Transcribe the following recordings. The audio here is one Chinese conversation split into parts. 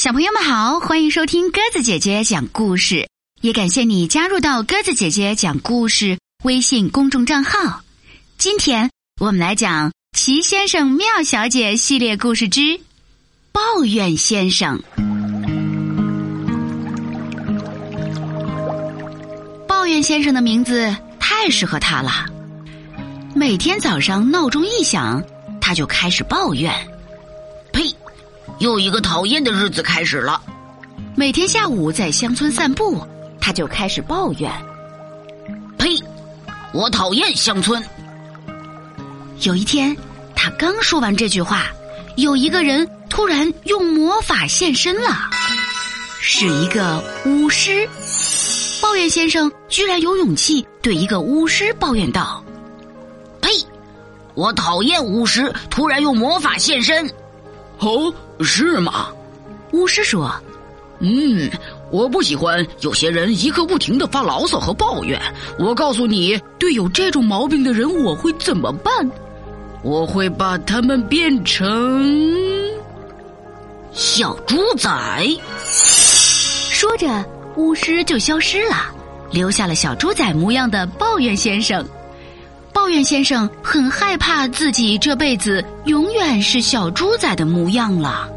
小朋友们好，欢迎收听鸽子姐姐讲故事，也感谢你加入到鸽子姐姐讲故事微信公众账号。今天我们来讲《齐先生妙小姐》系列故事之《抱怨先生》。抱怨先生的名字太适合他了，每天早上闹钟一响，他就开始抱怨。又一个讨厌的日子开始了。每天下午在乡村散步，他就开始抱怨：“呸！我讨厌乡村。”有一天，他刚说完这句话，有一个人突然用魔法现身了，是一个巫师。抱怨先生居然有勇气对一个巫师抱怨道：“呸！我讨厌巫师突然用魔法现身。”哦，是吗？巫师说：“嗯，我不喜欢有些人一刻不停的发牢骚和抱怨。我告诉你，对有这种毛病的人，我会怎么办？我会把他们变成小猪仔。”说着，巫师就消失了，留下了小猪仔模样的抱怨先生。抱怨先生很害怕自己这辈子永远是小猪仔的模样了。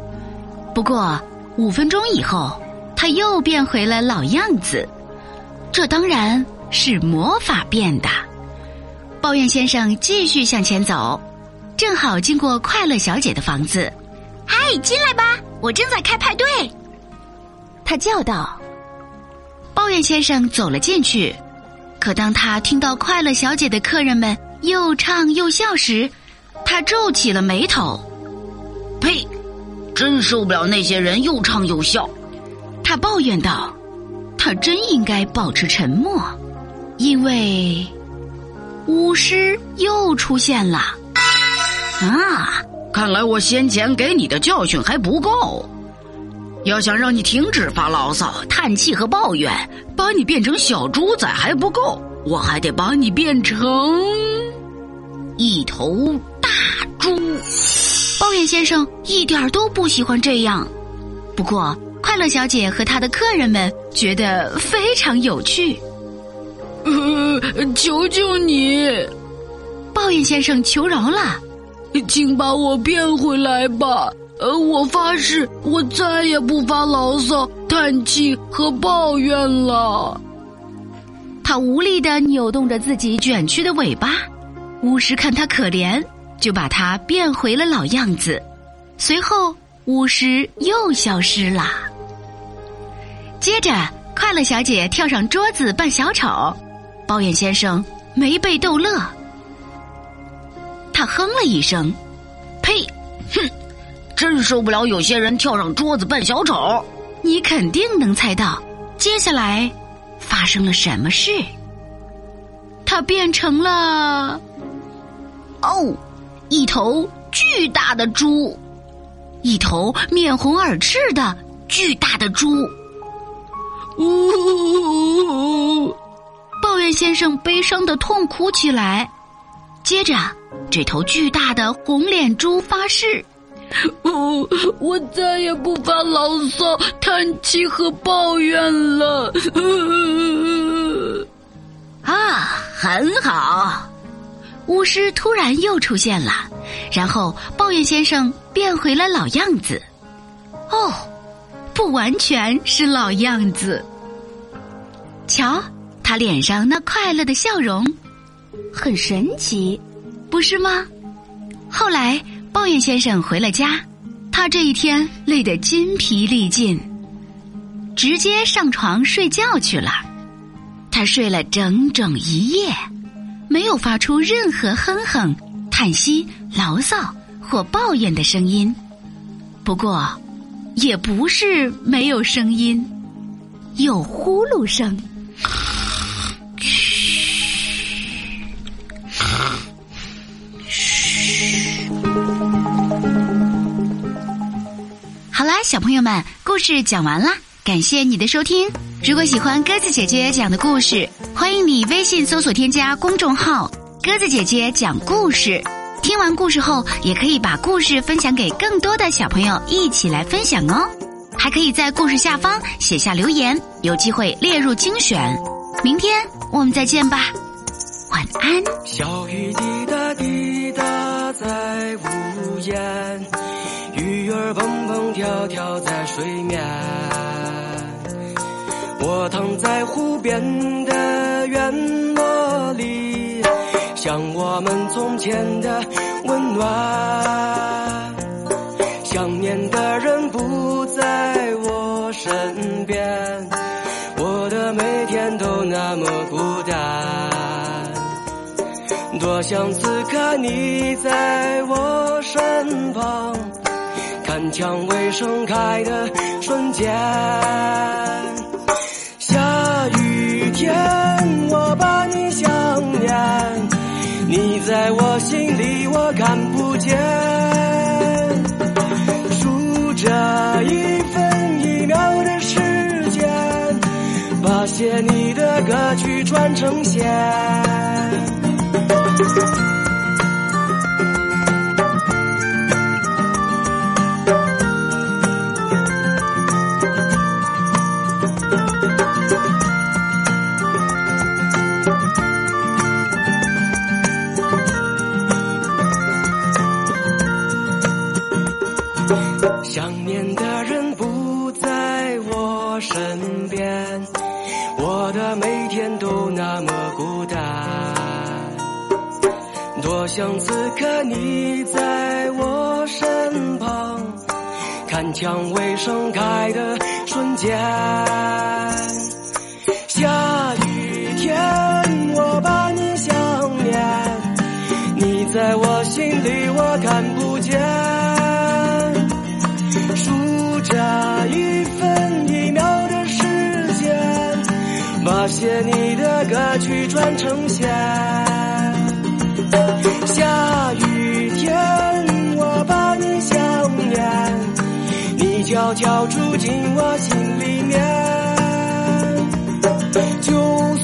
不过五分钟以后，他又变回了老样子。这当然是魔法变的。抱怨先生继续向前走，正好经过快乐小姐的房子。“嗨，进来吧，我正在开派对。”他叫道。抱怨先生走了进去。可当他听到快乐小姐的客人们又唱又笑时，他皱起了眉头。呸！真受不了那些人又唱又笑。他抱怨道：“他真应该保持沉默，因为巫师又出现了。”啊！看来我先前给你的教训还不够。要想让你停止发牢骚、叹气和抱怨，把你变成小猪仔还不够，我还得把你变成一头大猪。抱怨先生一点都不喜欢这样，不过快乐小姐和她的客人们觉得非常有趣。呃，求求你，抱怨先生求饶了，请把我变回来吧。呃，我发誓，我再也不发牢骚、叹气和抱怨了。他无力的扭动着自己卷曲的尾巴。巫师看他可怜，就把他变回了老样子。随后，巫师又消失了。接着，快乐小姐跳上桌子扮小丑，抱怨先生没被逗乐。他哼了一声：“呸，哼。”真受不了有些人跳上桌子扮小丑，你肯定能猜到接下来发生了什么事。他变成了哦，一头巨大的猪，一头面红耳赤的巨大的猪。呜！抱怨先生悲伤的痛哭起来。接着，这头巨大的红脸猪发誓。哦，我再也不发牢骚、叹气和抱怨了。啊，很好！巫师突然又出现了，然后抱怨先生变回了老样子。哦，不完全是老样子。瞧，他脸上那快乐的笑容，很神奇，不是吗？后来。抱怨先生回了家，他这一天累得筋疲力尽，直接上床睡觉去了。他睡了整整一夜，没有发出任何哼哼、叹息、牢骚或抱怨的声音。不过，也不是没有声音，有呼噜声。好啦，小朋友们，故事讲完啦，感谢你的收听。如果喜欢鸽子姐姐讲的故事，欢迎你微信搜索添加公众号“鸽子姐姐讲故事”。听完故事后，也可以把故事分享给更多的小朋友一起来分享哦。还可以在故事下方写下留言，有机会列入精选。明天我们再见吧，晚安。小雨滴答滴答在屋檐，鱼儿蹦蹦跳跳在水面。我躺在湖边的院落里，想我们从前的温暖。想念的人不在我身边，我的每天都那么孤单。多想此刻你在我身旁，看蔷薇盛开的瞬间。在我心里，我看不见。数着一分一秒的时间，把写你的歌曲串成线。身边，我的每天都那么孤单。多想此刻你在我身旁，看蔷薇盛开的瞬间。下雨天，我把你想念，你在我心里，我看不见。写你的歌曲传成线。下雨天，我把你想念，你悄悄住进我心里面。就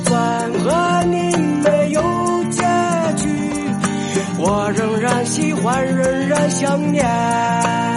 算和你没有结局，我仍然喜欢，仍然想念。